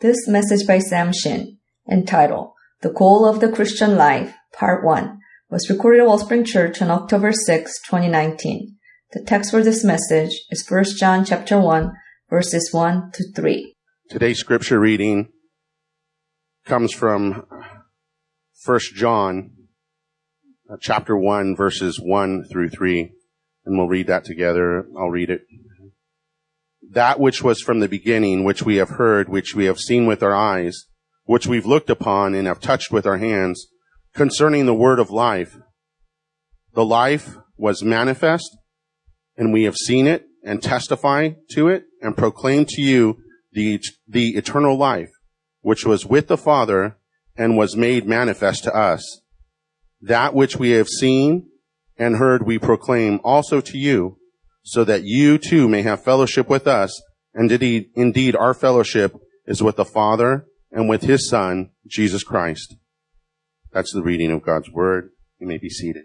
This message by Sam Shin, entitled The Goal of the Christian Life, Part 1, was recorded at Wellspring Church on October 6, 2019. The text for this message is 1 John chapter 1, verses 1 to 3. Today's scripture reading comes from 1 John uh, chapter 1 verses 1 through 3 and we'll read that together. I'll read it that which was from the beginning, which we have heard, which we have seen with our eyes, which we've looked upon and have touched with our hands, concerning the word of life. The life was manifest, and we have seen it and testify to it and proclaim to you the, the eternal life, which was with the Father and was made manifest to us. That which we have seen and heard we proclaim also to you, so that you too may have fellowship with us. And indeed, indeed, our fellowship is with the Father and with His Son, Jesus Christ. That's the reading of God's Word. You may be seated.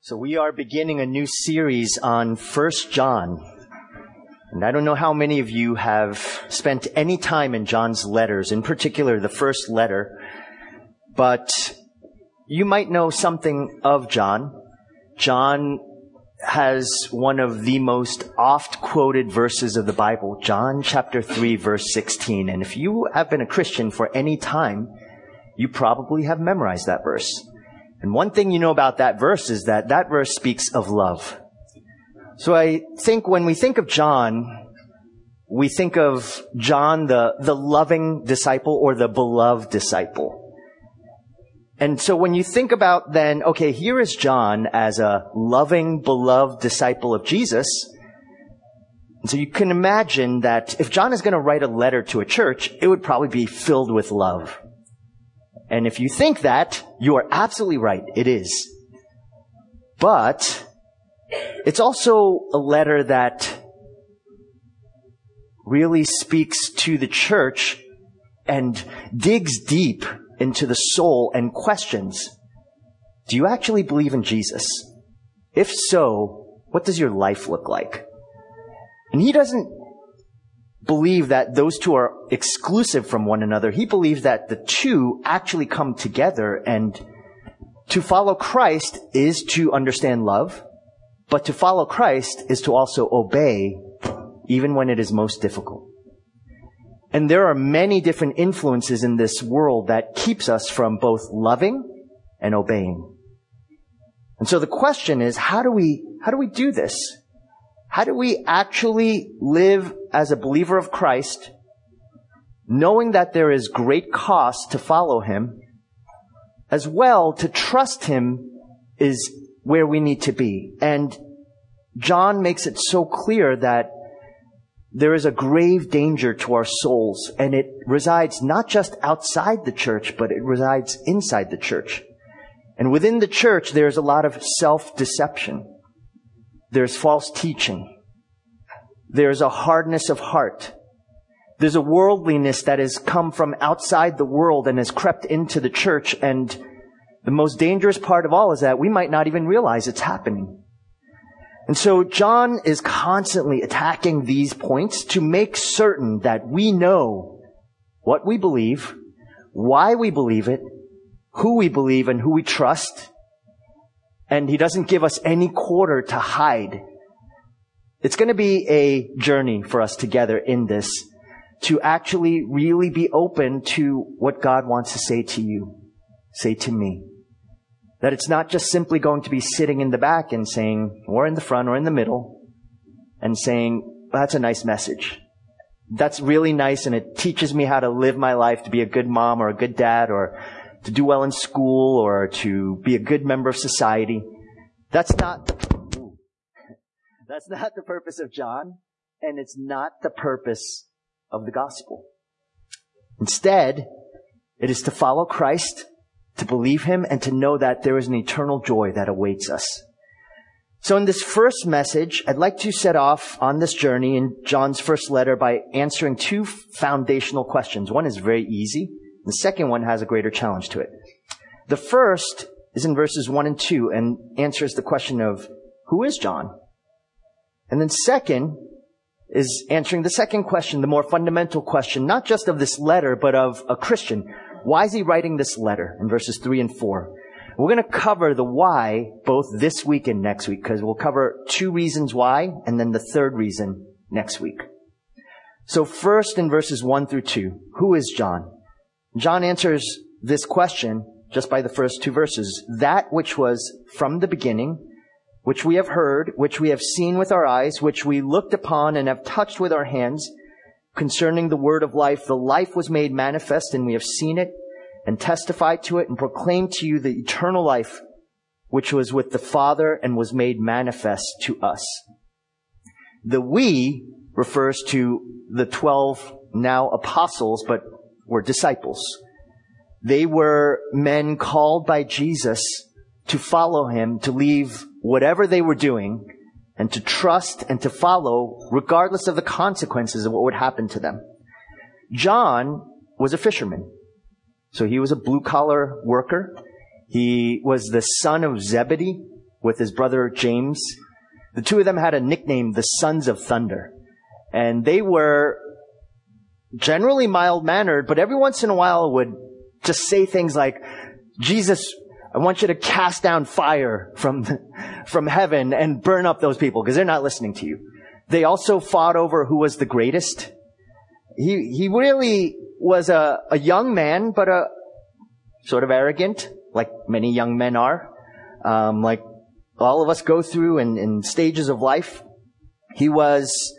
So we are beginning a new series on First John. And I don't know how many of you have spent any time in John's letters, in particular the first letter, but you might know something of John. John has one of the most oft quoted verses of the Bible, John chapter 3 verse 16. And if you have been a Christian for any time, you probably have memorized that verse. And one thing you know about that verse is that that verse speaks of love. So I think when we think of John, we think of John, the, the loving disciple or the beloved disciple. And so when you think about then, okay, here is John as a loving, beloved disciple of Jesus. And so you can imagine that if John is going to write a letter to a church, it would probably be filled with love. And if you think that, you are absolutely right. It is. But it's also a letter that really speaks to the church and digs deep into the soul and questions, do you actually believe in Jesus? If so, what does your life look like? And he doesn't believe that those two are exclusive from one another. He believes that the two actually come together and to follow Christ is to understand love, but to follow Christ is to also obey even when it is most difficult. And there are many different influences in this world that keeps us from both loving and obeying. And so the question is, how do we, how do we do this? How do we actually live as a believer of Christ, knowing that there is great cost to follow Him, as well to trust Him is where we need to be. And John makes it so clear that there is a grave danger to our souls, and it resides not just outside the church, but it resides inside the church. And within the church, there's a lot of self-deception. There's false teaching. There's a hardness of heart. There's a worldliness that has come from outside the world and has crept into the church. And the most dangerous part of all is that we might not even realize it's happening. And so John is constantly attacking these points to make certain that we know what we believe, why we believe it, who we believe and who we trust. And he doesn't give us any quarter to hide. It's going to be a journey for us together in this to actually really be open to what God wants to say to you, say to me. That it's not just simply going to be sitting in the back and saying, or in the front or in the middle, and saying, that's a nice message. That's really nice and it teaches me how to live my life to be a good mom or a good dad or to do well in school or to be a good member of society. That's not, that's not the purpose of John and it's not the purpose of the gospel. Instead, it is to follow Christ to believe him and to know that there is an eternal joy that awaits us. So in this first message, I'd like to set off on this journey in John's first letter by answering two foundational questions. One is very easy. The second one has a greater challenge to it. The first is in verses one and two and answers the question of who is John? And then second is answering the second question, the more fundamental question, not just of this letter, but of a Christian. Why is he writing this letter in verses three and four? We're going to cover the why both this week and next week because we'll cover two reasons why and then the third reason next week. So first in verses one through two, who is John? John answers this question just by the first two verses. That which was from the beginning, which we have heard, which we have seen with our eyes, which we looked upon and have touched with our hands, concerning the word of life, the life was made manifest and we have seen it and testified to it and proclaimed to you the eternal life which was with the Father and was made manifest to us. The we refers to the twelve now apostles, but were disciples. They were men called by Jesus to follow him, to leave whatever they were doing, and to trust and to follow regardless of the consequences of what would happen to them. John was a fisherman. So he was a blue collar worker. He was the son of Zebedee with his brother James. The two of them had a nickname, the Sons of Thunder. And they were generally mild mannered, but every once in a while would just say things like, Jesus, I want you to cast down fire from, from heaven and burn up those people because they're not listening to you. They also fought over who was the greatest. He, he really was a, a young man, but a sort of arrogant, like many young men are, um, like all of us go through in, in stages of life. He was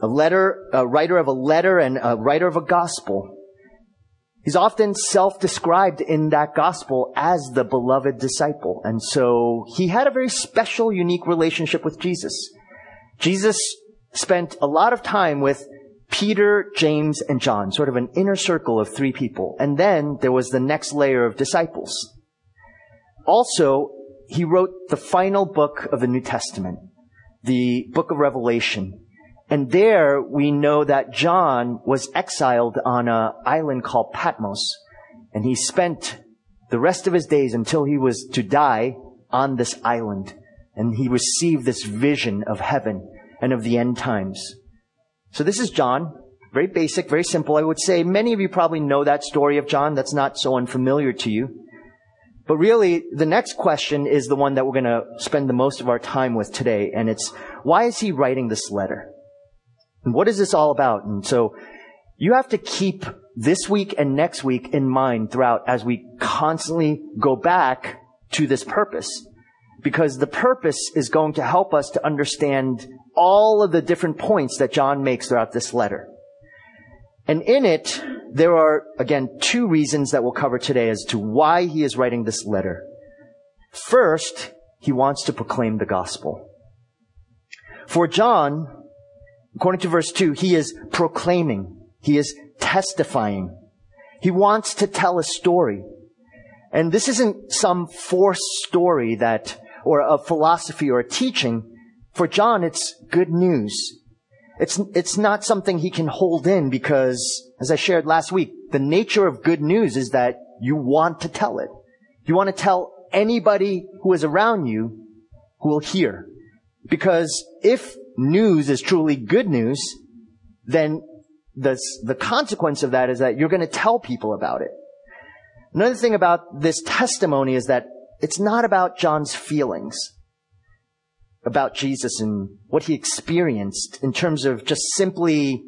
a letter, a writer of a letter and a writer of a gospel. He's often self-described in that gospel as the beloved disciple. And so he had a very special, unique relationship with Jesus. Jesus spent a lot of time with Peter, James, and John, sort of an inner circle of three people. And then there was the next layer of disciples. Also, he wrote the final book of the New Testament, the book of Revelation. And there we know that John was exiled on an island called Patmos. And he spent the rest of his days until he was to die on this island. And he received this vision of heaven and of the end times. So this is John. Very basic, very simple. I would say many of you probably know that story of John. That's not so unfamiliar to you. But really, the next question is the one that we're going to spend the most of our time with today. And it's, why is he writing this letter? What is this all about? And so you have to keep this week and next week in mind throughout as we constantly go back to this purpose. Because the purpose is going to help us to understand all of the different points that John makes throughout this letter. And in it, there are, again, two reasons that we'll cover today as to why he is writing this letter. First, he wants to proclaim the gospel. For John, according to verse 2, he is proclaiming. He is testifying. He wants to tell a story. And this isn't some forced story that, or a philosophy or a teaching. For John, it's good news. It's, it's not something he can hold in because, as I shared last week, the nature of good news is that you want to tell it. You want to tell anybody who is around you who will hear. Because if news is truly good news, then the, the consequence of that is that you're going to tell people about it. Another thing about this testimony is that it's not about John's feelings about Jesus and what he experienced in terms of just simply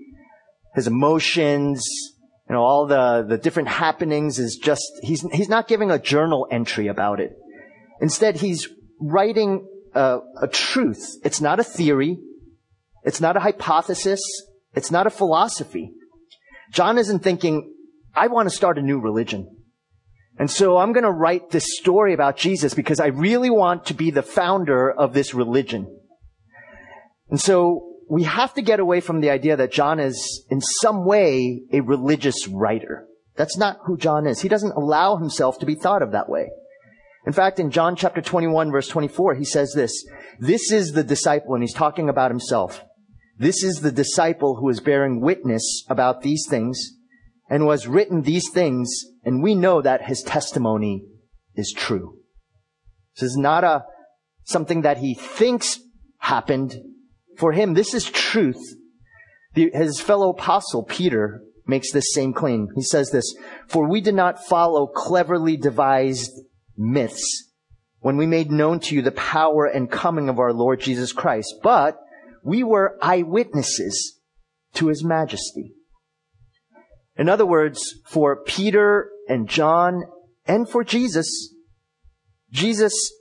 his emotions, you know, all the, the different happenings is just, he's, he's not giving a journal entry about it. Instead, he's writing a, a truth. It's not a theory. It's not a hypothesis. It's not a philosophy. John isn't thinking, I want to start a new religion. And so I'm going to write this story about Jesus because I really want to be the founder of this religion. And so we have to get away from the idea that John is in some way a religious writer. That's not who John is. He doesn't allow himself to be thought of that way. In fact, in John chapter 21 verse 24, he says this, this is the disciple, and he's talking about himself. This is the disciple who is bearing witness about these things and who has written these things and we know that his testimony is true. This is not a, something that he thinks happened for him. This is truth. The, his fellow apostle, Peter, makes this same claim. He says this, for we did not follow cleverly devised myths when we made known to you the power and coming of our Lord Jesus Christ, but we were eyewitnesses to his majesty. In other words, for Peter and John and for Jesus, Jesus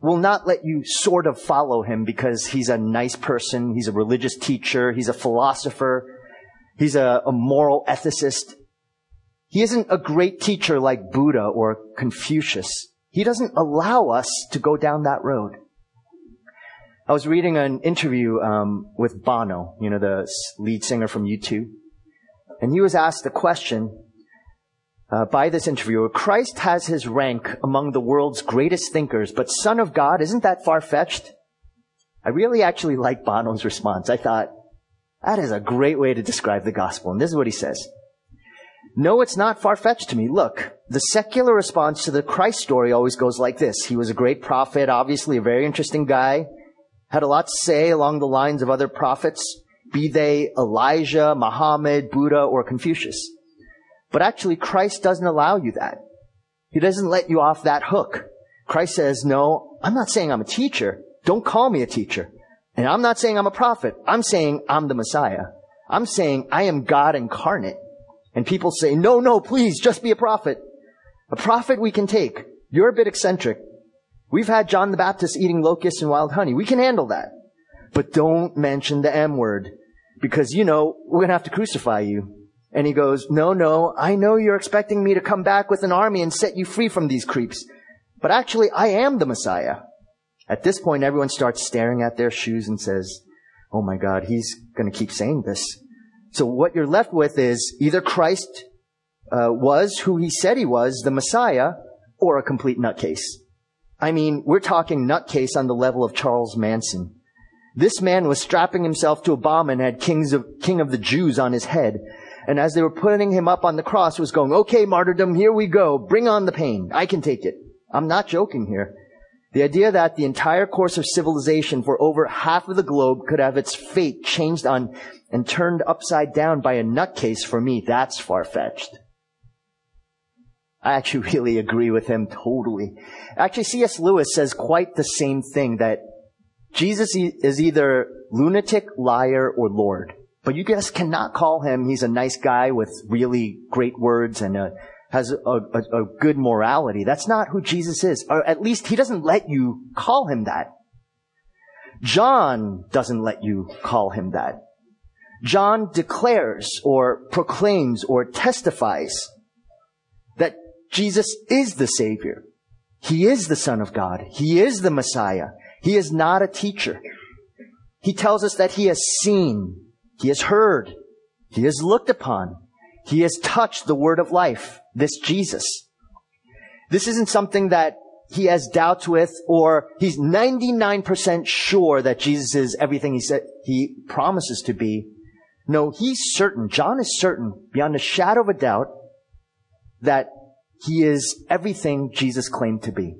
will not let you sort of follow him because he's a nice person, he's a religious teacher, he's a philosopher, he's a, a moral ethicist. He isn't a great teacher like Buddha or Confucius. He doesn't allow us to go down that road. I was reading an interview um, with Bono, you know, the lead singer from U2, and he was asked a question uh, by this interviewer. Christ has his rank among the world's greatest thinkers, but Son of God, isn't that far fetched? I really actually like Bono's response. I thought, that is a great way to describe the gospel. And this is what he says. No, it's not far-fetched to me. Look, the secular response to the Christ story always goes like this. He was a great prophet, obviously a very interesting guy, had a lot to say along the lines of other prophets, be they Elijah, Muhammad, Buddha, or Confucius. But actually, Christ doesn't allow you that. He doesn't let you off that hook. Christ says, no, I'm not saying I'm a teacher. Don't call me a teacher. And I'm not saying I'm a prophet. I'm saying I'm the Messiah. I'm saying I am God incarnate. And people say, no, no, please, just be a prophet. A prophet we can take. You're a bit eccentric. We've had John the Baptist eating locusts and wild honey. We can handle that. But don't mention the M word. Because, you know, we're gonna have to crucify you. And he goes, no, no, I know you're expecting me to come back with an army and set you free from these creeps. But actually, I am the Messiah. At this point, everyone starts staring at their shoes and says, oh my God, he's gonna keep saying this. So what you're left with is either Christ uh, was who he said he was, the Messiah, or a complete nutcase. I mean, we're talking nutcase on the level of Charles Manson. This man was strapping himself to a bomb and had kings of, king of the Jews on his head. And as they were putting him up on the cross was going, okay, martyrdom, here we go. Bring on the pain. I can take it. I'm not joking here. The idea that the entire course of civilization for over half of the globe could have its fate changed on and turned upside down by a nutcase for me, that's far-fetched. I actually really agree with him totally. Actually, C.S. Lewis says quite the same thing that Jesus is either lunatic, liar, or Lord. But you guys cannot call him, he's a nice guy with really great words and a, has a, a, a good morality. That's not who Jesus is. Or at least he doesn't let you call him that. John doesn't let you call him that. John declares or proclaims or testifies that Jesus is the Savior. He is the Son of God. He is the Messiah. He is not a teacher. He tells us that he has seen, he has heard, he has looked upon, he has touched the word of life, this Jesus. This isn't something that he has doubts with or he's 99% sure that Jesus is everything he said he promises to be. No, he's certain, John is certain, beyond a shadow of a doubt, that he is everything Jesus claimed to be.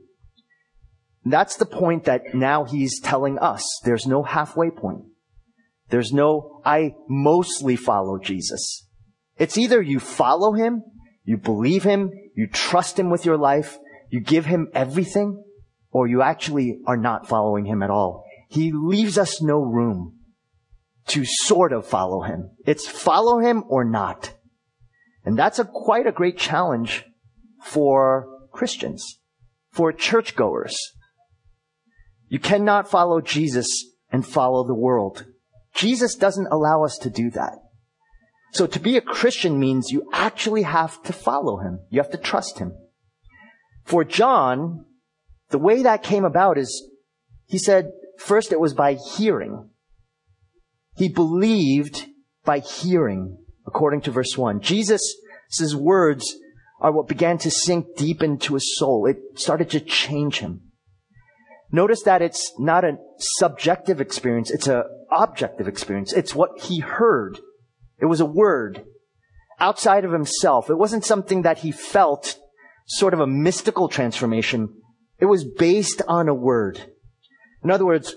That's the point that now he's telling us. There's no halfway point. There's no, I mostly follow Jesus. It's either you follow him, you believe him, you trust him with your life, you give him everything, or you actually are not following him at all. He leaves us no room to sort of follow him. It's follow him or not. And that's a quite a great challenge for Christians, for churchgoers. You cannot follow Jesus and follow the world. Jesus doesn't allow us to do that. So to be a Christian means you actually have to follow him. You have to trust him. For John, the way that came about is, he said, first it was by hearing. He believed by hearing, according to verse 1. Jesus' words are what began to sink deep into his soul. It started to change him. Notice that it's not a subjective experience, it's an objective experience. It's what he heard. It was a word outside of himself. It wasn't something that he felt, sort of a mystical transformation. It was based on a word. In other words,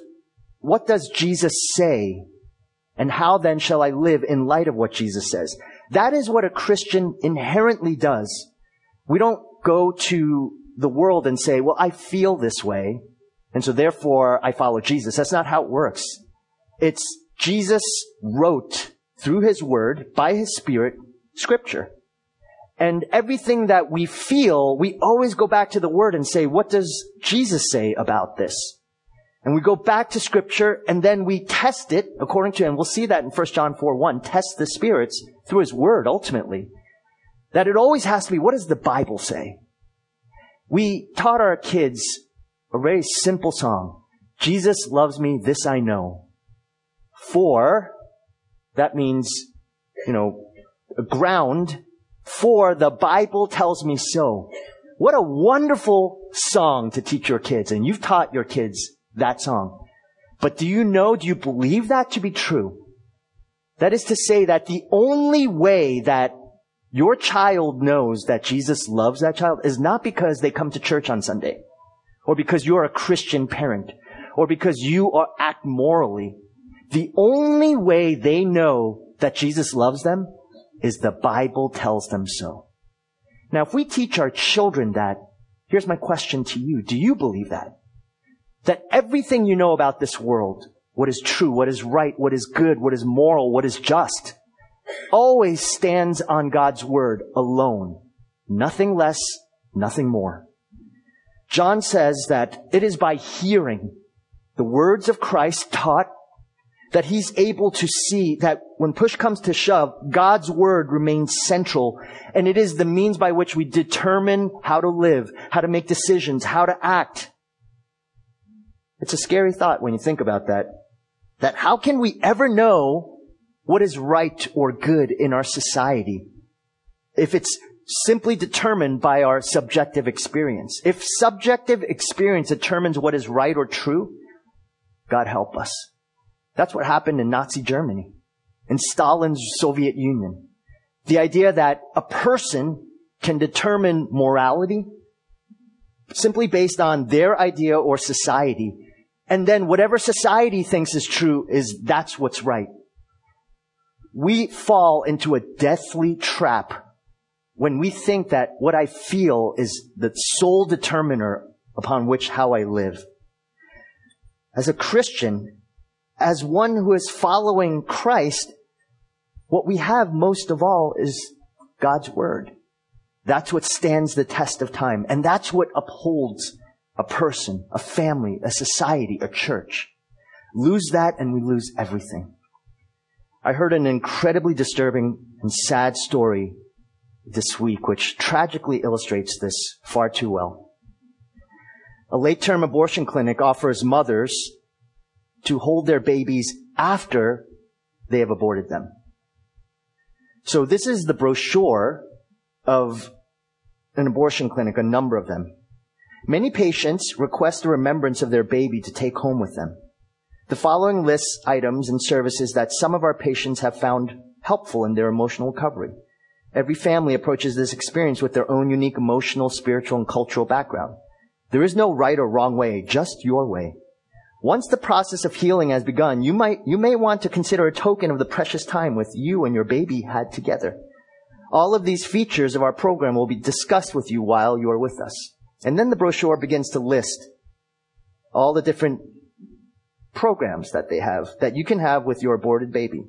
what does Jesus say? And how then shall I live in light of what Jesus says? That is what a Christian inherently does. We don't go to the world and say, well, I feel this way, and so therefore I follow Jesus. That's not how it works. It's Jesus wrote through his word, by his spirit, scripture. And everything that we feel, we always go back to the word and say, what does Jesus say about this? And we go back to scripture and then we test it according to, and we'll see that in 1 John 4 1, test the spirits through his word ultimately. That it always has to be, what does the Bible say? We taught our kids a very simple song. Jesus loves me, this I know. For, that means, you know, ground for the Bible tells me so. What a wonderful song to teach your kids. And you've taught your kids that song. But do you know, do you believe that to be true? That is to say that the only way that your child knows that Jesus loves that child is not because they come to church on Sunday, or because you're a Christian parent, or because you are, act morally. The only way they know that Jesus loves them is the Bible tells them so. Now, if we teach our children that, here's my question to you. Do you believe that? That everything you know about this world, what is true, what is right, what is good, what is moral, what is just, always stands on God's word alone. Nothing less, nothing more. John says that it is by hearing the words of Christ taught that he's able to see that when push comes to shove, God's word remains central and it is the means by which we determine how to live, how to make decisions, how to act. It's a scary thought when you think about that. That how can we ever know what is right or good in our society if it's simply determined by our subjective experience? If subjective experience determines what is right or true, God help us. That's what happened in Nazi Germany, in Stalin's Soviet Union. The idea that a person can determine morality simply based on their idea or society. And then whatever society thinks is true is that's what's right. We fall into a deathly trap when we think that what I feel is the sole determiner upon which how I live. As a Christian, as one who is following Christ, what we have most of all is God's Word. That's what stands the test of time. And that's what upholds a person, a family, a society, a church. Lose that and we lose everything. I heard an incredibly disturbing and sad story this week, which tragically illustrates this far too well. A late term abortion clinic offers mothers to hold their babies after they have aborted them. So this is the brochure of an abortion clinic, a number of them. Many patients request a remembrance of their baby to take home with them. The following lists items and services that some of our patients have found helpful in their emotional recovery. Every family approaches this experience with their own unique emotional, spiritual, and cultural background. There is no right or wrong way, just your way. Once the process of healing has begun, you might, you may want to consider a token of the precious time with you and your baby had together. All of these features of our program will be discussed with you while you are with us. And then the brochure begins to list all the different programs that they have that you can have with your aborted baby.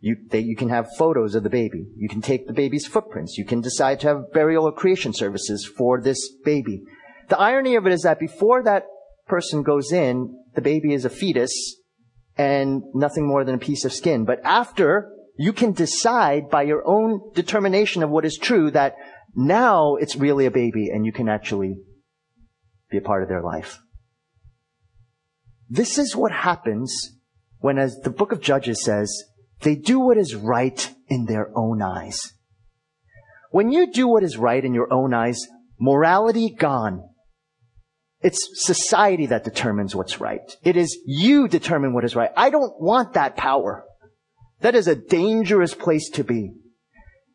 You, they, you can have photos of the baby. You can take the baby's footprints. You can decide to have burial or creation services for this baby. The irony of it is that before that person goes in, the baby is a fetus and nothing more than a piece of skin. But after, you can decide by your own determination of what is true that now it's really a baby and you can actually be a part of their life. This is what happens when, as the book of Judges says, they do what is right in their own eyes. When you do what is right in your own eyes, morality gone, it's society that determines what's right. It is you determine what is right. I don't want that power. That is a dangerous place to be.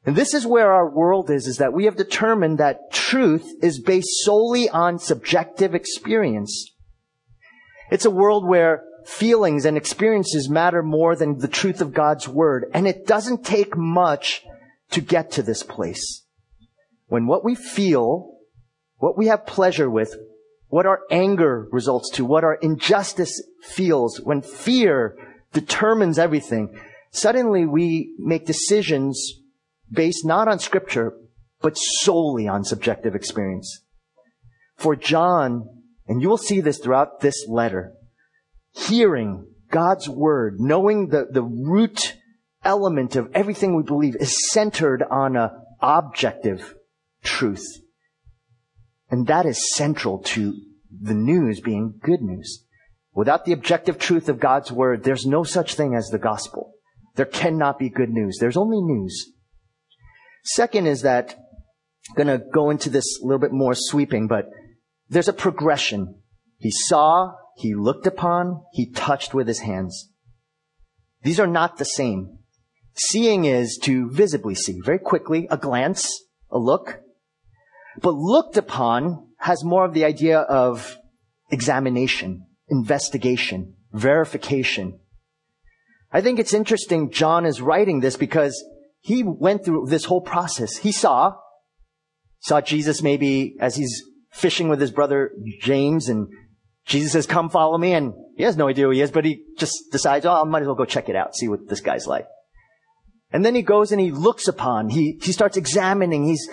And this is where our world is, is that we have determined that truth is based solely on subjective experience. It's a world where feelings and experiences matter more than the truth of God's word. And it doesn't take much to get to this place. When what we feel, what we have pleasure with, what our anger results to, what our injustice feels, when fear determines everything, suddenly we make decisions based not on scripture, but solely on subjective experience. For John, and you will see this throughout this letter, hearing God's word, knowing the, the root element of everything we believe is centered on a objective truth. And that is central to the news being good news. Without the objective truth of God's word, there's no such thing as the gospel. There cannot be good news. There's only news. Second is that, I'm gonna go into this a little bit more sweeping, but there's a progression. He saw, he looked upon, he touched with his hands. These are not the same. Seeing is to visibly see, very quickly, a glance, a look. But looked upon has more of the idea of examination, investigation, verification. I think it's interesting John is writing this because he went through this whole process. He saw, saw Jesus maybe as he's fishing with his brother James and Jesus says, come follow me. And he has no idea who he is, but he just decides, oh, I might as well go check it out, see what this guy's like. And then he goes and he looks upon, he, he starts examining, he's,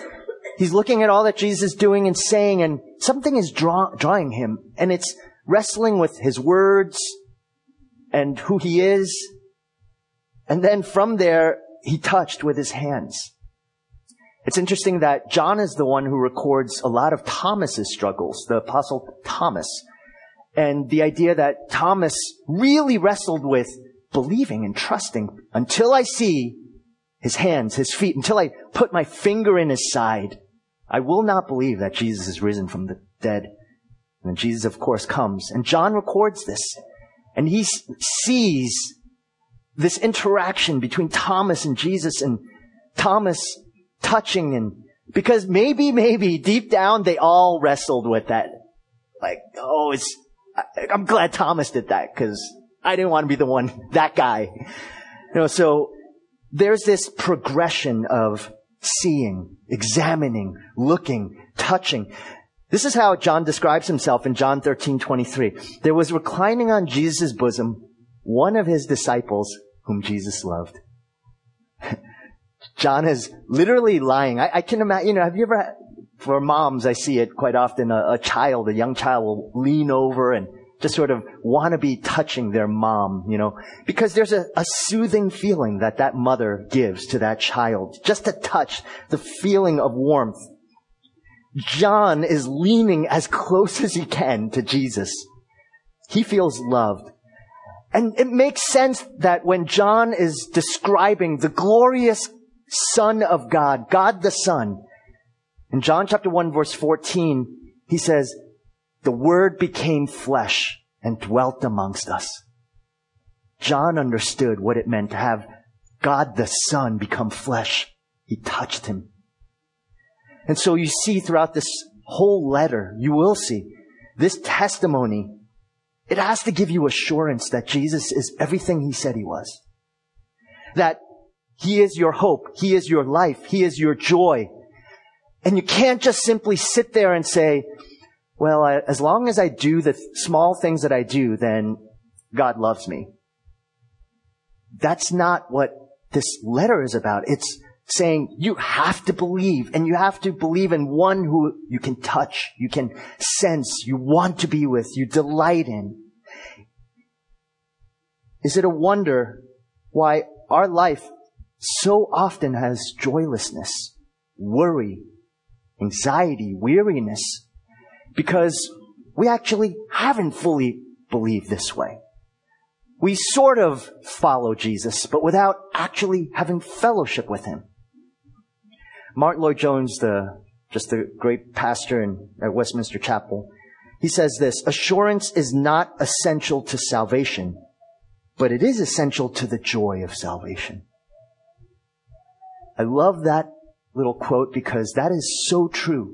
he's looking at all that Jesus is doing and saying, and something is draw, drawing him, and it's wrestling with his words and who he is. And then from there, he touched with his hands. It's interesting that John is the one who records a lot of Thomas's struggles, the apostle Thomas. And the idea that Thomas really wrestled with believing and trusting until I see his hands, his feet, until I put my finger in his side. I will not believe that Jesus is risen from the dead. And Jesus, of course, comes. And John records this. And he sees this interaction between Thomas and Jesus and Thomas touching and because maybe, maybe deep down they all wrestled with that. Like, oh, it's, I'm glad Thomas did that because I didn't want to be the one, that guy. You know, so there's this progression of seeing, examining, looking, touching. This is how John describes himself in John 13, 23. There was reclining on Jesus' bosom one of his disciples whom Jesus loved. John is literally lying. I, I, can imagine, you know, have you ever, for moms, I see it quite often, a, a child, a young child will lean over and just sort of want to be touching their mom, you know, because there's a, a soothing feeling that that mother gives to that child. Just to touch the feeling of warmth. John is leaning as close as he can to Jesus. He feels loved. And it makes sense that when John is describing the glorious Son of God, God the Son, in John chapter 1 verse 14, he says, the Word became flesh and dwelt amongst us. John understood what it meant to have God the Son become flesh. He touched him. And so you see throughout this whole letter, you will see this testimony it has to give you assurance that Jesus is everything he said he was. That he is your hope. He is your life. He is your joy. And you can't just simply sit there and say, well, I, as long as I do the th- small things that I do, then God loves me. That's not what this letter is about. It's saying you have to believe and you have to believe in one who you can touch, you can sense, you want to be with, you delight in. Is it a wonder why our life so often has joylessness, worry, anxiety, weariness? Because we actually haven't fully believed this way. We sort of follow Jesus, but without actually having fellowship with him. Martyn Lloyd-Jones, the, just the great pastor in, at Westminster Chapel, he says this, assurance is not essential to salvation, but it is essential to the joy of salvation. I love that little quote because that is so true.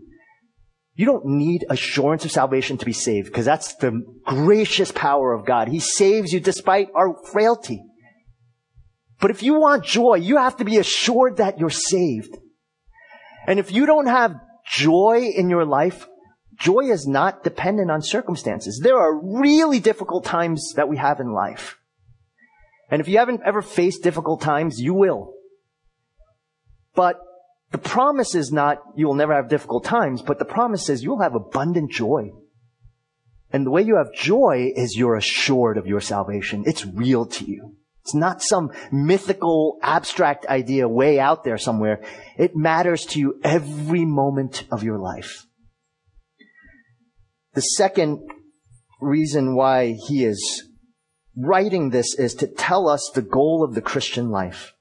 You don't need assurance of salvation to be saved because that's the gracious power of God. He saves you despite our frailty. But if you want joy, you have to be assured that you're saved. And if you don't have joy in your life, joy is not dependent on circumstances. There are really difficult times that we have in life. And if you haven't ever faced difficult times, you will. But the promise is not you will never have difficult times, but the promise is you'll have abundant joy. And the way you have joy is you're assured of your salvation. It's real to you. It's not some mythical, abstract idea way out there somewhere. It matters to you every moment of your life. The second reason why he is writing this is to tell us the goal of the Christian life.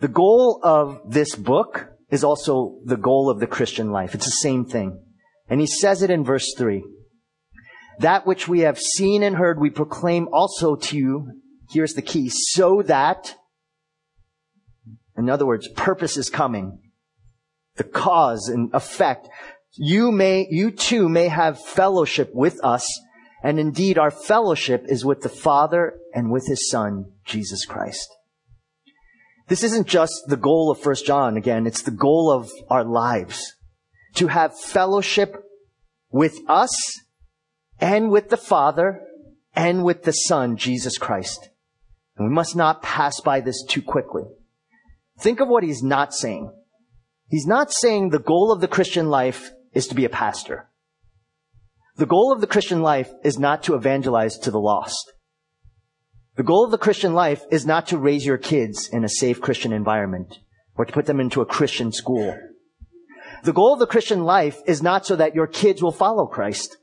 The goal of this book is also the goal of the Christian life. It's the same thing. And he says it in verse 3. That which we have seen and heard, we proclaim also to you. Here's the key. So that, in other words, purpose is coming. The cause and effect. You may, you too may have fellowship with us. And indeed, our fellowship is with the Father and with His Son, Jesus Christ. This isn't just the goal of 1 John again, it's the goal of our lives. To have fellowship with us and with the Father and with the Son, Jesus Christ. And we must not pass by this too quickly. Think of what he's not saying. He's not saying the goal of the Christian life is to be a pastor. The goal of the Christian life is not to evangelize to the lost. The goal of the Christian life is not to raise your kids in a safe Christian environment or to put them into a Christian school. The goal of the Christian life is not so that your kids will follow Christ.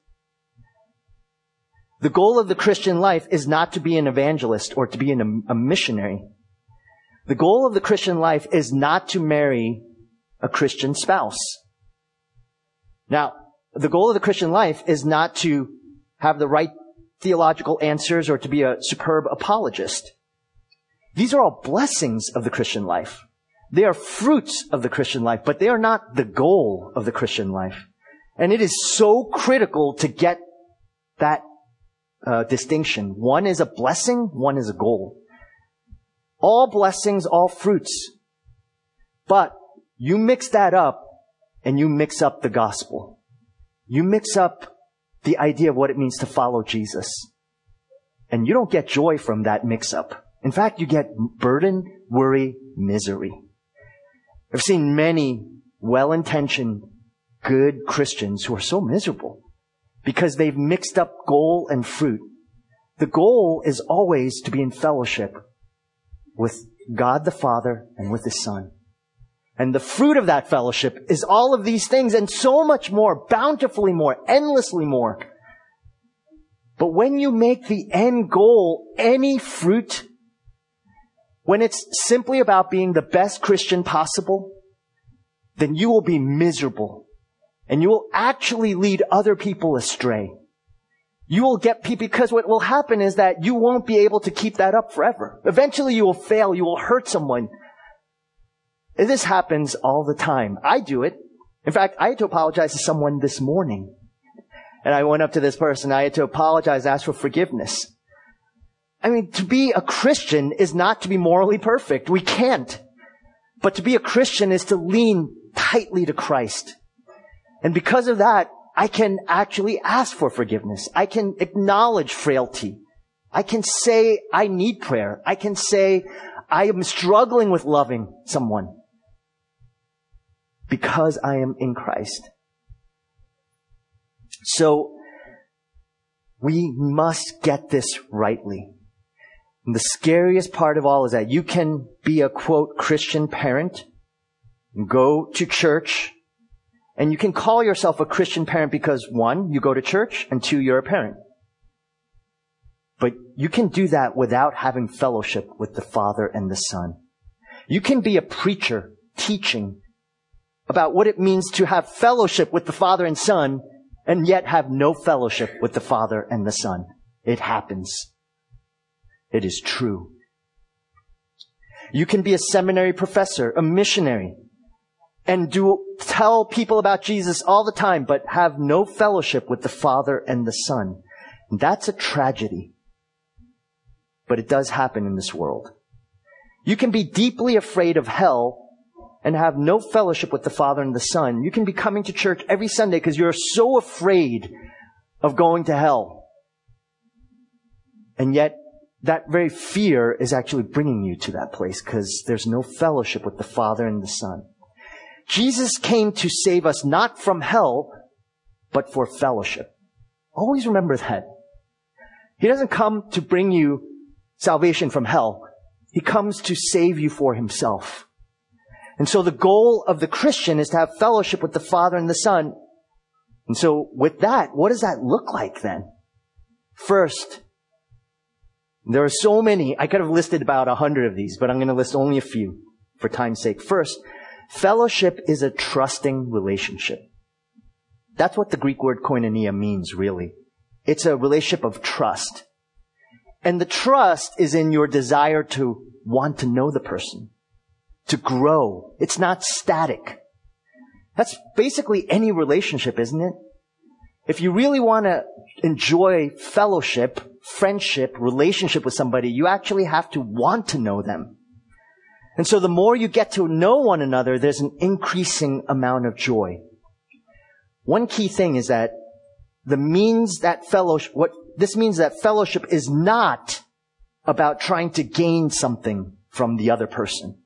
The goal of the Christian life is not to be an evangelist or to be an, a missionary. The goal of the Christian life is not to marry a Christian spouse. Now, the goal of the Christian life is not to have the right theological answers or to be a superb apologist. These are all blessings of the Christian life. They are fruits of the Christian life, but they are not the goal of the Christian life. And it is so critical to get that uh, distinction. One is a blessing, one is a goal. All blessings, all fruits. But you mix that up and you mix up the gospel. You mix up the idea of what it means to follow Jesus. And you don't get joy from that mix up. In fact, you get burden, worry, misery. I've seen many well-intentioned, good Christians who are so miserable because they've mixed up goal and fruit. The goal is always to be in fellowship with God the Father and with His Son. And the fruit of that fellowship is all of these things and so much more, bountifully more, endlessly more. But when you make the end goal any fruit, when it's simply about being the best Christian possible, then you will be miserable and you will actually lead other people astray. You will get people, because what will happen is that you won't be able to keep that up forever. Eventually you will fail, you will hurt someone, this happens all the time. I do it. In fact, I had to apologize to someone this morning. And I went up to this person. I had to apologize, ask for forgiveness. I mean, to be a Christian is not to be morally perfect. We can't. But to be a Christian is to lean tightly to Christ. And because of that, I can actually ask for forgiveness. I can acknowledge frailty. I can say I need prayer. I can say I am struggling with loving someone because I am in Christ. So, we must get this rightly. And the scariest part of all is that you can be a quote Christian parent, go to church, and you can call yourself a Christian parent because one, you go to church, and two, you're a parent. But you can do that without having fellowship with the Father and the Son. You can be a preacher teaching about what it means to have fellowship with the Father and Son and yet have no fellowship with the Father and the Son. It happens. It is true. You can be a seminary professor, a missionary, and do tell people about Jesus all the time, but have no fellowship with the Father and the Son. That's a tragedy. But it does happen in this world. You can be deeply afraid of hell and have no fellowship with the Father and the Son. You can be coming to church every Sunday because you're so afraid of going to hell. And yet, that very fear is actually bringing you to that place because there's no fellowship with the Father and the Son. Jesus came to save us not from hell, but for fellowship. Always remember that. He doesn't come to bring you salvation from hell. He comes to save you for himself. And so the goal of the Christian is to have fellowship with the Father and the Son. And so with that, what does that look like then? First, there are so many. I could have listed about a hundred of these, but I'm going to list only a few for time's sake. First, fellowship is a trusting relationship. That's what the Greek word koinonia means, really. It's a relationship of trust. And the trust is in your desire to want to know the person, to grow. It's not static. That's basically any relationship, isn't it? If you really want to enjoy fellowship, friendship, relationship with somebody, you actually have to want to know them. And so the more you get to know one another, there's an increasing amount of joy. One key thing is that the means that fellowship, what this means that fellowship is not about trying to gain something from the other person.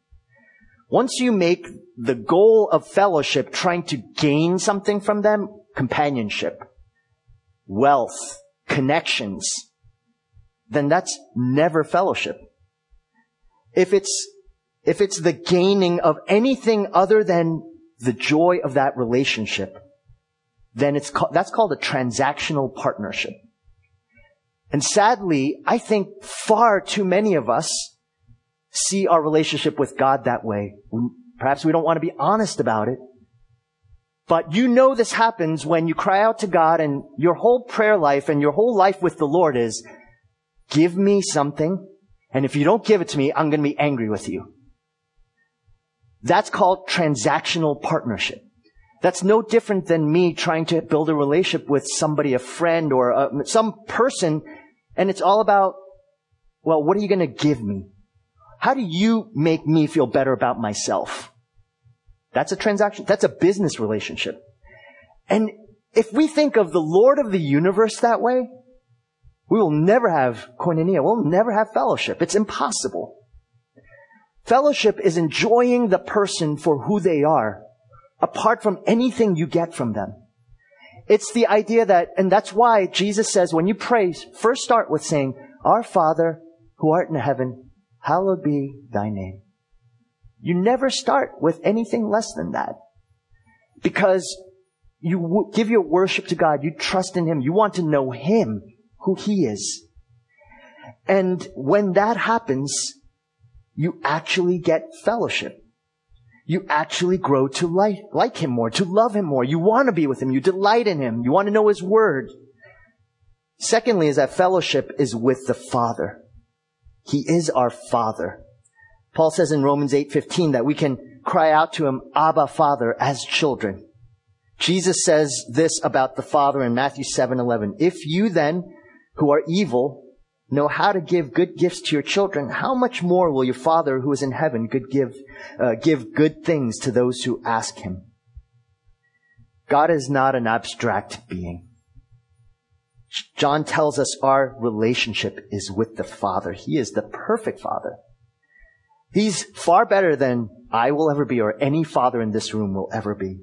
Once you make the goal of fellowship trying to gain something from them, companionship, wealth, connections, then that's never fellowship. If it's, if it's the gaining of anything other than the joy of that relationship, then it's that's called a transactional partnership. And sadly, I think far too many of us see our relationship with God that way. Perhaps we don't want to be honest about it. But you know this happens when you cry out to God and your whole prayer life and your whole life with the Lord is, Give me something, and if you don't give it to me, I'm going to be angry with you. That's called transactional partnership. That's no different than me trying to build a relationship with somebody, a friend or a, some person, and it's all about, well, what are you going to give me? How do you make me feel better about myself? That's a transaction. That's a business relationship. And if we think of the Lord of the universe that way, we will never have koinonia. We'll never have fellowship. It's impossible. Fellowship is enjoying the person for who they are, apart from anything you get from them. It's the idea that, and that's why Jesus says when you pray, first start with saying, Our Father who art in heaven, hallowed be thy name. You never start with anything less than that. Because you give your worship to God, you trust in Him, you want to know Him who He is. And when that happens, you actually get fellowship. You actually grow to like, like Him more, to love Him more. You want to be with Him. You delight in Him. You want to know His Word. Secondly, is that fellowship is with the Father. He is our Father. Paul says in Romans 8:15 that we can cry out to him, "Abba, Father," as children. Jesus says this about the Father in Matthew 7:11. If you then who are evil know how to give good gifts to your children, how much more will your Father who is in heaven good give, uh, give good things to those who ask him? God is not an abstract being. John tells us our relationship is with the Father. He is the perfect Father. He's far better than I will ever be or any father in this room will ever be.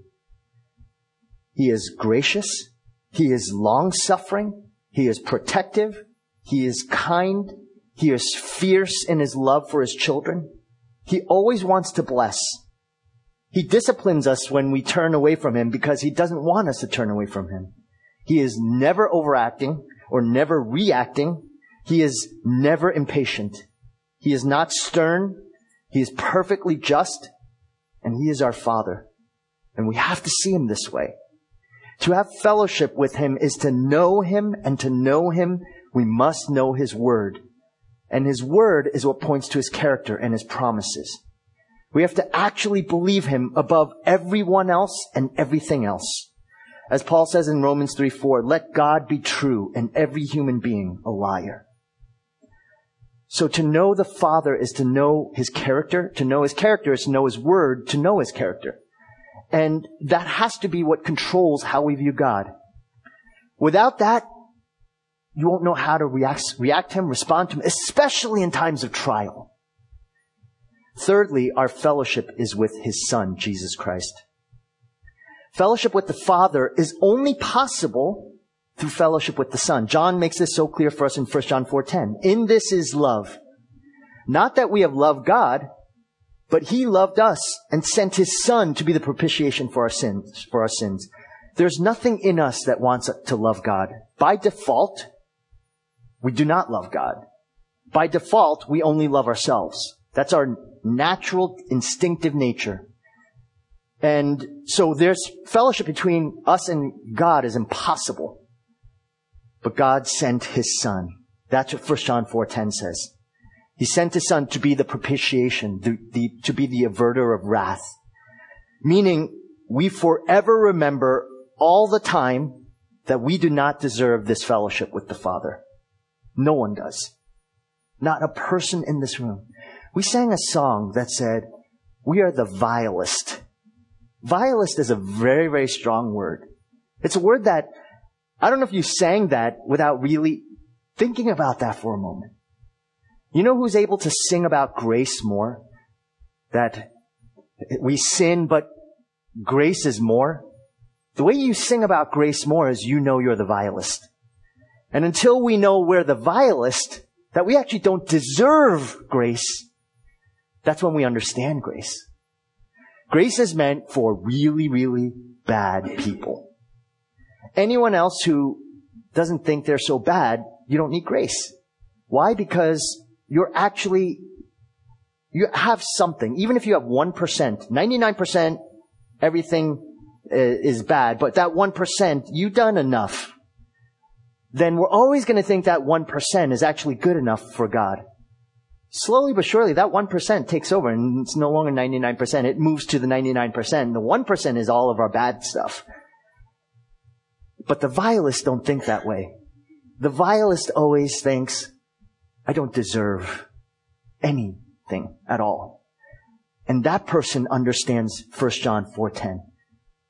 He is gracious. He is long suffering. He is protective. He is kind. He is fierce in his love for his children. He always wants to bless. He disciplines us when we turn away from him because he doesn't want us to turn away from him. He is never overacting or never reacting. He is never impatient. He is not stern. He is perfectly just and he is our father. And we have to see him this way. To have fellowship with him is to know him, and to know him, we must know his word. And his word is what points to his character and his promises. We have to actually believe him above everyone else and everything else. As Paul says in Romans 3 4, let God be true and every human being a liar. So to know the Father is to know His character. To know His character is to know His Word, to know His character. And that has to be what controls how we view God. Without that, you won't know how to react, react to Him, respond to Him, especially in times of trial. Thirdly, our fellowship is with His Son, Jesus Christ. Fellowship with the Father is only possible through fellowship with the Son. John makes this so clear for us in 1 John 4:10. In this is love. Not that we have loved God, but he loved us and sent his son to be the propitiation for our sins, for our sins. There's nothing in us that wants to love God. By default, we do not love God. By default, we only love ourselves. That's our natural, instinctive nature. And so there's fellowship between us and God is impossible. But God sent his son. That's what 1 John 4.10 says. He sent his son to be the propitiation, the, the, to be the averter of wrath. Meaning, we forever remember all the time that we do not deserve this fellowship with the Father. No one does. Not a person in this room. We sang a song that said, we are the vilest. Vilest is a very, very strong word. It's a word that I don't know if you sang that without really thinking about that for a moment. You know who's able to sing about grace more? That we sin, but grace is more? The way you sing about grace more is you know you're the vilest. And until we know we're the vilest, that we actually don't deserve grace, that's when we understand grace. Grace is meant for really, really bad people. Anyone else who doesn't think they're so bad, you don't need grace. Why? Because you're actually, you have something. Even if you have 1%, 99% everything uh, is bad, but that 1%, you've done enough. Then we're always going to think that 1% is actually good enough for God. Slowly but surely, that 1% takes over and it's no longer 99%. It moves to the 99%. The 1% is all of our bad stuff. But the vilest don't think that way. The vilest always thinks, I don't deserve anything at all. And that person understands 1 John 4:10.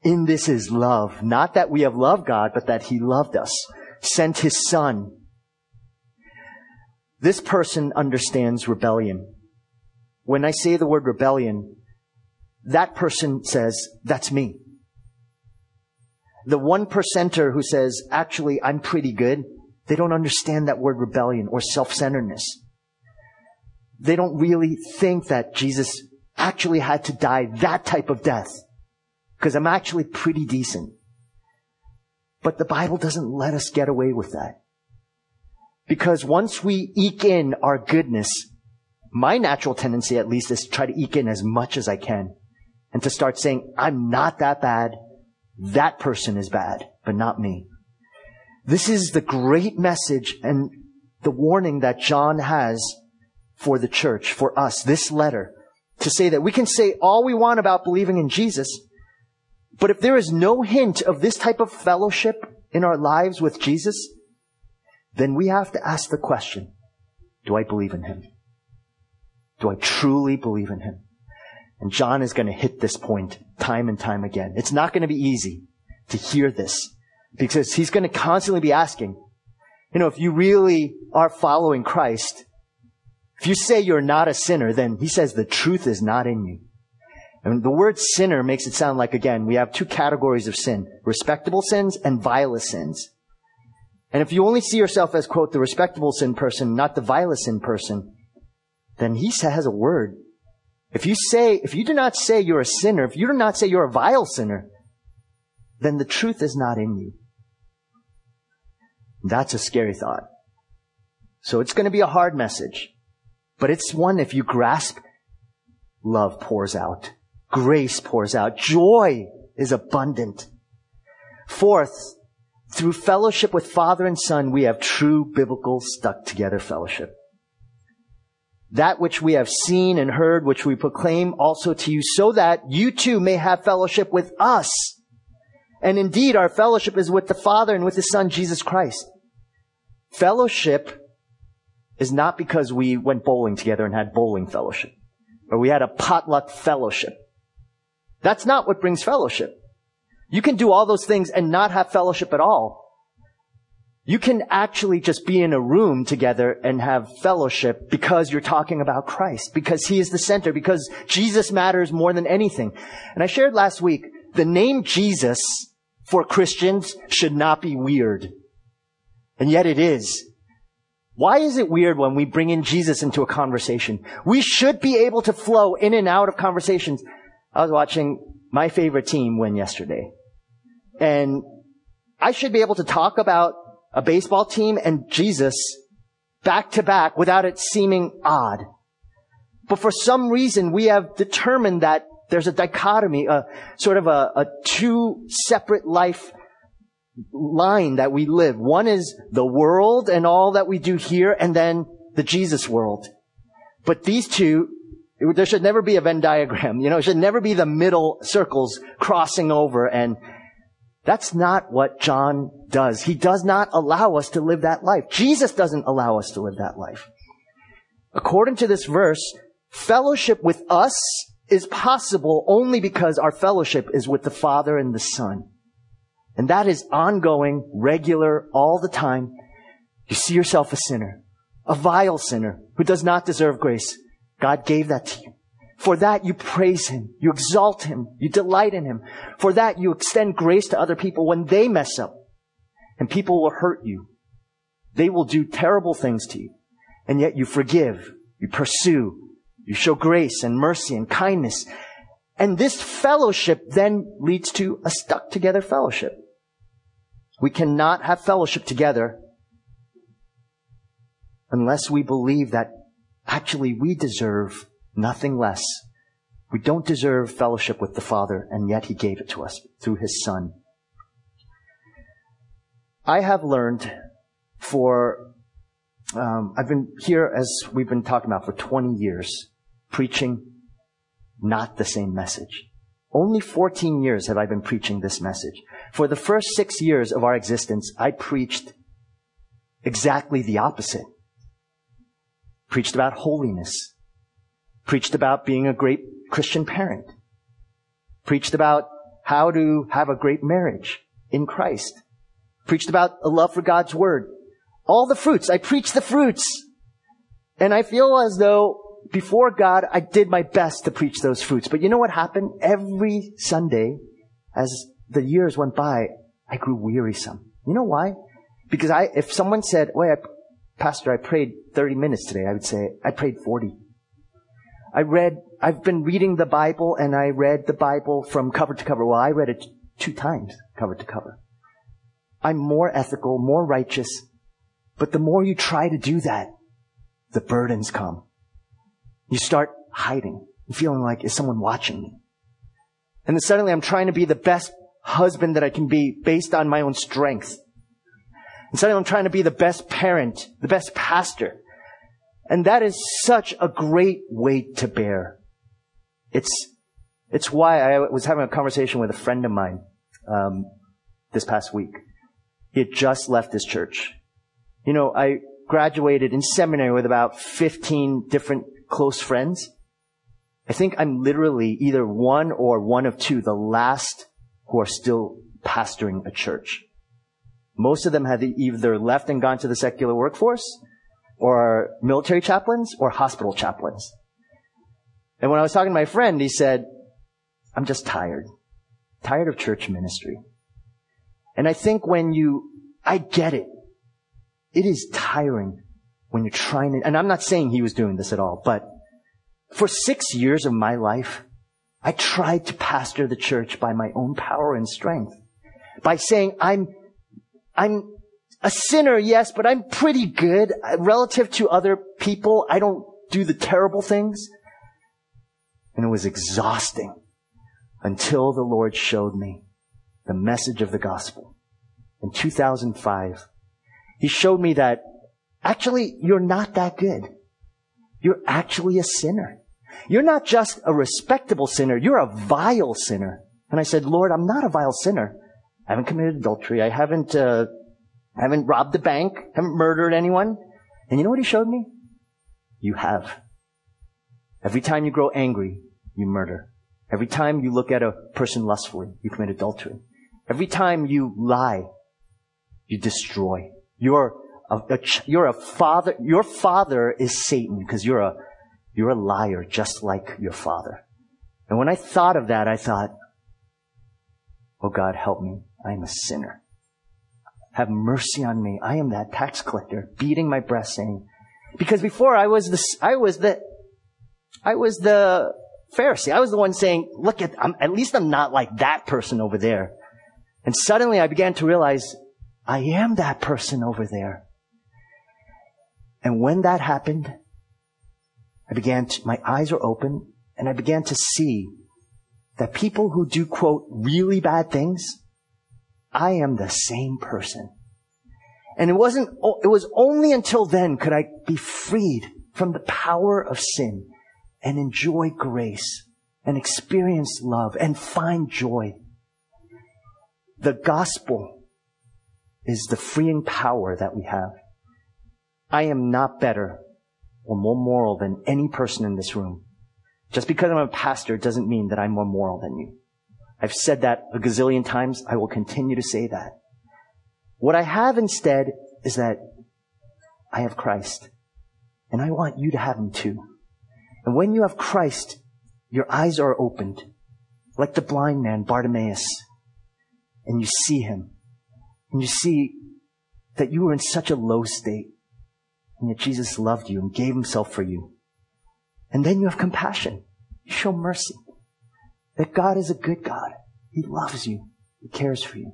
In this is love, not that we have loved God, but that he loved us, sent his son. This person understands rebellion. When I say the word rebellion, that person says, that's me the one percenter who says, actually, I'm pretty good, they don't understand that word rebellion or self-centeredness. They don't really think that Jesus actually had to die that type of death. Because I'm actually pretty decent. But the Bible doesn't let us get away with that. Because once we eke in our goodness, my natural tendency at least is to try to eke in as much as I can. And to start saying, I'm not that bad. That person is bad, but not me. This is the great message and the warning that John has for the church, for us, this letter, to say that we can say all we want about believing in Jesus, but if there is no hint of this type of fellowship in our lives with Jesus, then we have to ask the question, do I believe in him? Do I truly believe in him? And John is going to hit this point time and time again. It's not going to be easy to hear this because he's going to constantly be asking, you know, if you really are following Christ, if you say you're not a sinner, then he says the truth is not in you. And the word sinner makes it sound like, again, we have two categories of sin, respectable sins and vilest sins. And if you only see yourself as, quote, the respectable sin person, not the vilest sin person, then he has a word if you say, if you do not say you're a sinner, if you do not say you're a vile sinner, then the truth is not in you. That's a scary thought. So it's going to be a hard message, but it's one if you grasp, love pours out. Grace pours out. Joy is abundant. Fourth, through fellowship with Father and Son, we have true biblical stuck together fellowship. that which we have seen and heard, which we proclaim also to you, so that you too may have fellowship with us. And indeed, our fellowship is with the Father and with His Son, Jesus Christ. Fellowship is not because we went bowling together and had bowling fellowship, or we had a potluck fellowship. That's not what brings fellowship. You can do all those things and not have fellowship at all. You can actually just be in a room together and have fellowship because you're talking about Christ, because He is the center, because Jesus matters more than anything. And I shared last week, the name Jesus for Christians should not be weird. And yet it is. Why is it weird when we bring in Jesus into a conversation? We should be able to flow in and out of conversations. I was watching my favorite team win yesterday. And I should be able to talk about a baseball team and Jesus back to back without it seeming odd. But for some reason, we have determined that there's a dichotomy, a sort of a, a two separate life line that we live. One is the world and all that we do here, and then the Jesus world. But these two, there should never be a Venn diagram. You know, it should never be the middle circles crossing over and that's not what John does. He does not allow us to live that life. Jesus doesn't allow us to live that life. According to this verse, fellowship with us is possible only because our fellowship is with the Father and the Son. And that is ongoing, regular, all the time. You see yourself a sinner, a vile sinner who does not deserve grace. God gave that to you. For that you praise Him. You exalt Him. You delight in Him. For that you extend grace to other people when they mess up. And people will hurt you. They will do terrible things to you. And yet you forgive. You pursue. You show grace and mercy and kindness. And this fellowship then leads to a stuck together fellowship. We cannot have fellowship together unless we believe that actually we deserve Nothing less. We don't deserve fellowship with the Father, and yet He gave it to us through His Son. I have learned for, um, I've been here as we've been talking about for 20 years, preaching not the same message. Only 14 years have I been preaching this message. For the first six years of our existence, I preached exactly the opposite. Preached about holiness, preached about being a great Christian parent, preached about how to have a great marriage in Christ, preached about a love for God's word. All the fruits. I preached the fruits. And I feel as though before God, I did my best to preach those fruits. But you know what happened? Every Sunday, as the years went by, I grew wearisome. You know why? Because I, if someone said, wait, Pastor, I prayed 30 minutes today, I would say, I prayed 40. I read, I've been reading the Bible and I read the Bible from cover to cover. Well, I read it two times, cover to cover. I'm more ethical, more righteous. But the more you try to do that, the burdens come. You start hiding, feeling like, is someone watching me? And then suddenly I'm trying to be the best husband that I can be based on my own strength. And suddenly I'm trying to be the best parent, the best pastor. And that is such a great weight to bear. It's, it's why I was having a conversation with a friend of mine, um, this past week. He had just left his church. You know, I graduated in seminary with about 15 different close friends. I think I'm literally either one or one of two, the last who are still pastoring a church. Most of them have either left and gone to the secular workforce or military chaplains or hospital chaplains. And when I was talking to my friend, he said, I'm just tired. Tired of church ministry. And I think when you, I get it. It is tiring when you're trying to, and I'm not saying he was doing this at all, but for six years of my life, I tried to pastor the church by my own power and strength. By saying, I'm, I'm a sinner, yes, but I'm pretty good uh, relative to other people. I don't do the terrible things. And it was exhausting until the Lord showed me the message of the gospel. In 2005, He showed me that actually you're not that good. You're actually a sinner. You're not just a respectable sinner. You're a vile sinner. And I said, Lord, I'm not a vile sinner. I haven't committed adultery. I haven't, uh, haven't robbed the bank. I Haven't murdered anyone. And you know what he showed me? You have. Every time you grow angry, you murder. Every time you look at a person lustfully, you commit adultery. Every time you lie, you destroy. You're a, a, you're a father, your father is Satan because you're a, you're a liar just like your father. And when I thought of that, I thought, oh God, help me. I am a sinner. Have mercy on me. I am that tax collector beating my breast saying, because before I was the, I was the, I was the Pharisee. I was the one saying, look at, I'm, at least I'm not like that person over there. And suddenly I began to realize I am that person over there. And when that happened, I began to, my eyes were open and I began to see that people who do quote really bad things, I am the same person. And it wasn't, it was only until then could I be freed from the power of sin and enjoy grace and experience love and find joy. The gospel is the freeing power that we have. I am not better or more moral than any person in this room. Just because I'm a pastor doesn't mean that I'm more moral than you. I've said that a gazillion times. I will continue to say that. What I have instead is that I have Christ. And I want you to have him too. And when you have Christ, your eyes are opened, like the blind man, Bartimaeus, and you see him. And you see that you were in such a low state, and yet Jesus loved you and gave himself for you. And then you have compassion. You show mercy. That God is a good God. He loves you. He cares for you.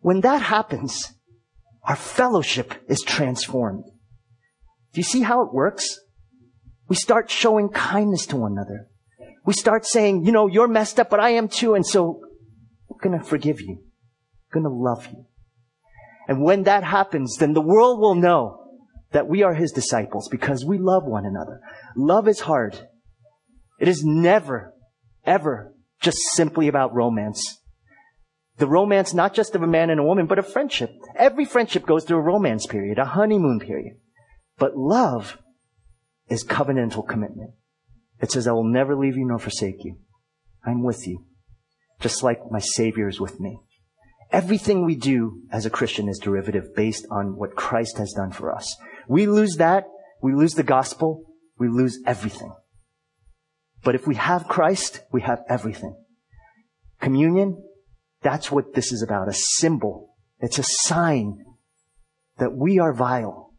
When that happens, our fellowship is transformed. Do you see how it works? We start showing kindness to one another. We start saying, you know, you're messed up, but I am too, and so I'm gonna forgive you. I'm gonna love you. And when that happens, then the world will know that we are his disciples because we love one another. Love is hard. It is never, ever just simply about romance. The romance not just of a man and a woman, but of friendship. Every friendship goes through a romance period, a honeymoon period. But love is covenantal commitment. It says, I will never leave you nor forsake you. I'm with you. Just like my Savior is with me. Everything we do as a Christian is derivative based on what Christ has done for us. We lose that, we lose the gospel, we lose everything. But if we have Christ, we have everything. Communion, that's what this is about. A symbol. It's a sign that we are vile,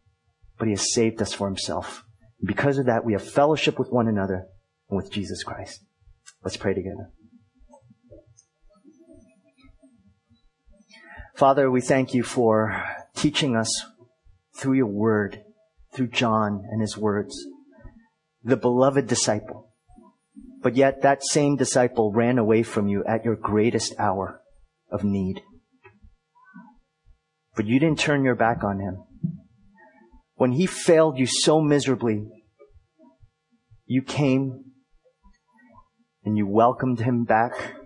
but He has saved us for Himself. And because of that, we have fellowship with one another and with Jesus Christ. Let's pray together. Father, we thank you for teaching us through your word, through John and his words, the beloved disciple. But yet that same disciple ran away from you at your greatest hour of need. But you didn't turn your back on him. When he failed you so miserably, you came and you welcomed him back.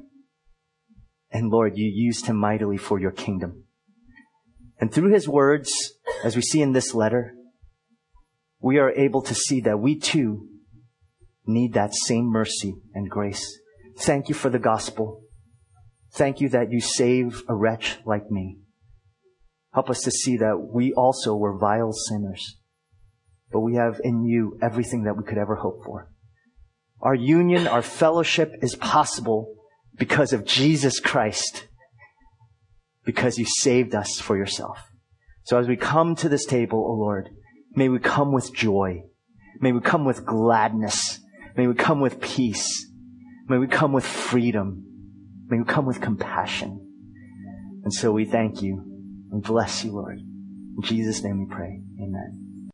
And Lord, you used him mightily for your kingdom. And through his words, as we see in this letter, we are able to see that we too need that same mercy and grace. Thank you for the gospel. Thank you that you save a wretch like me. Help us to see that we also were vile sinners, but we have in you everything that we could ever hope for. Our union, our fellowship is possible because of Jesus Christ, because you saved us for yourself. So as we come to this table, O oh Lord, may we come with joy. May we come with gladness. May we come with peace. May we come with freedom. May we come with compassion. And so we thank you and bless you, Lord. In Jesus' name we pray. Amen.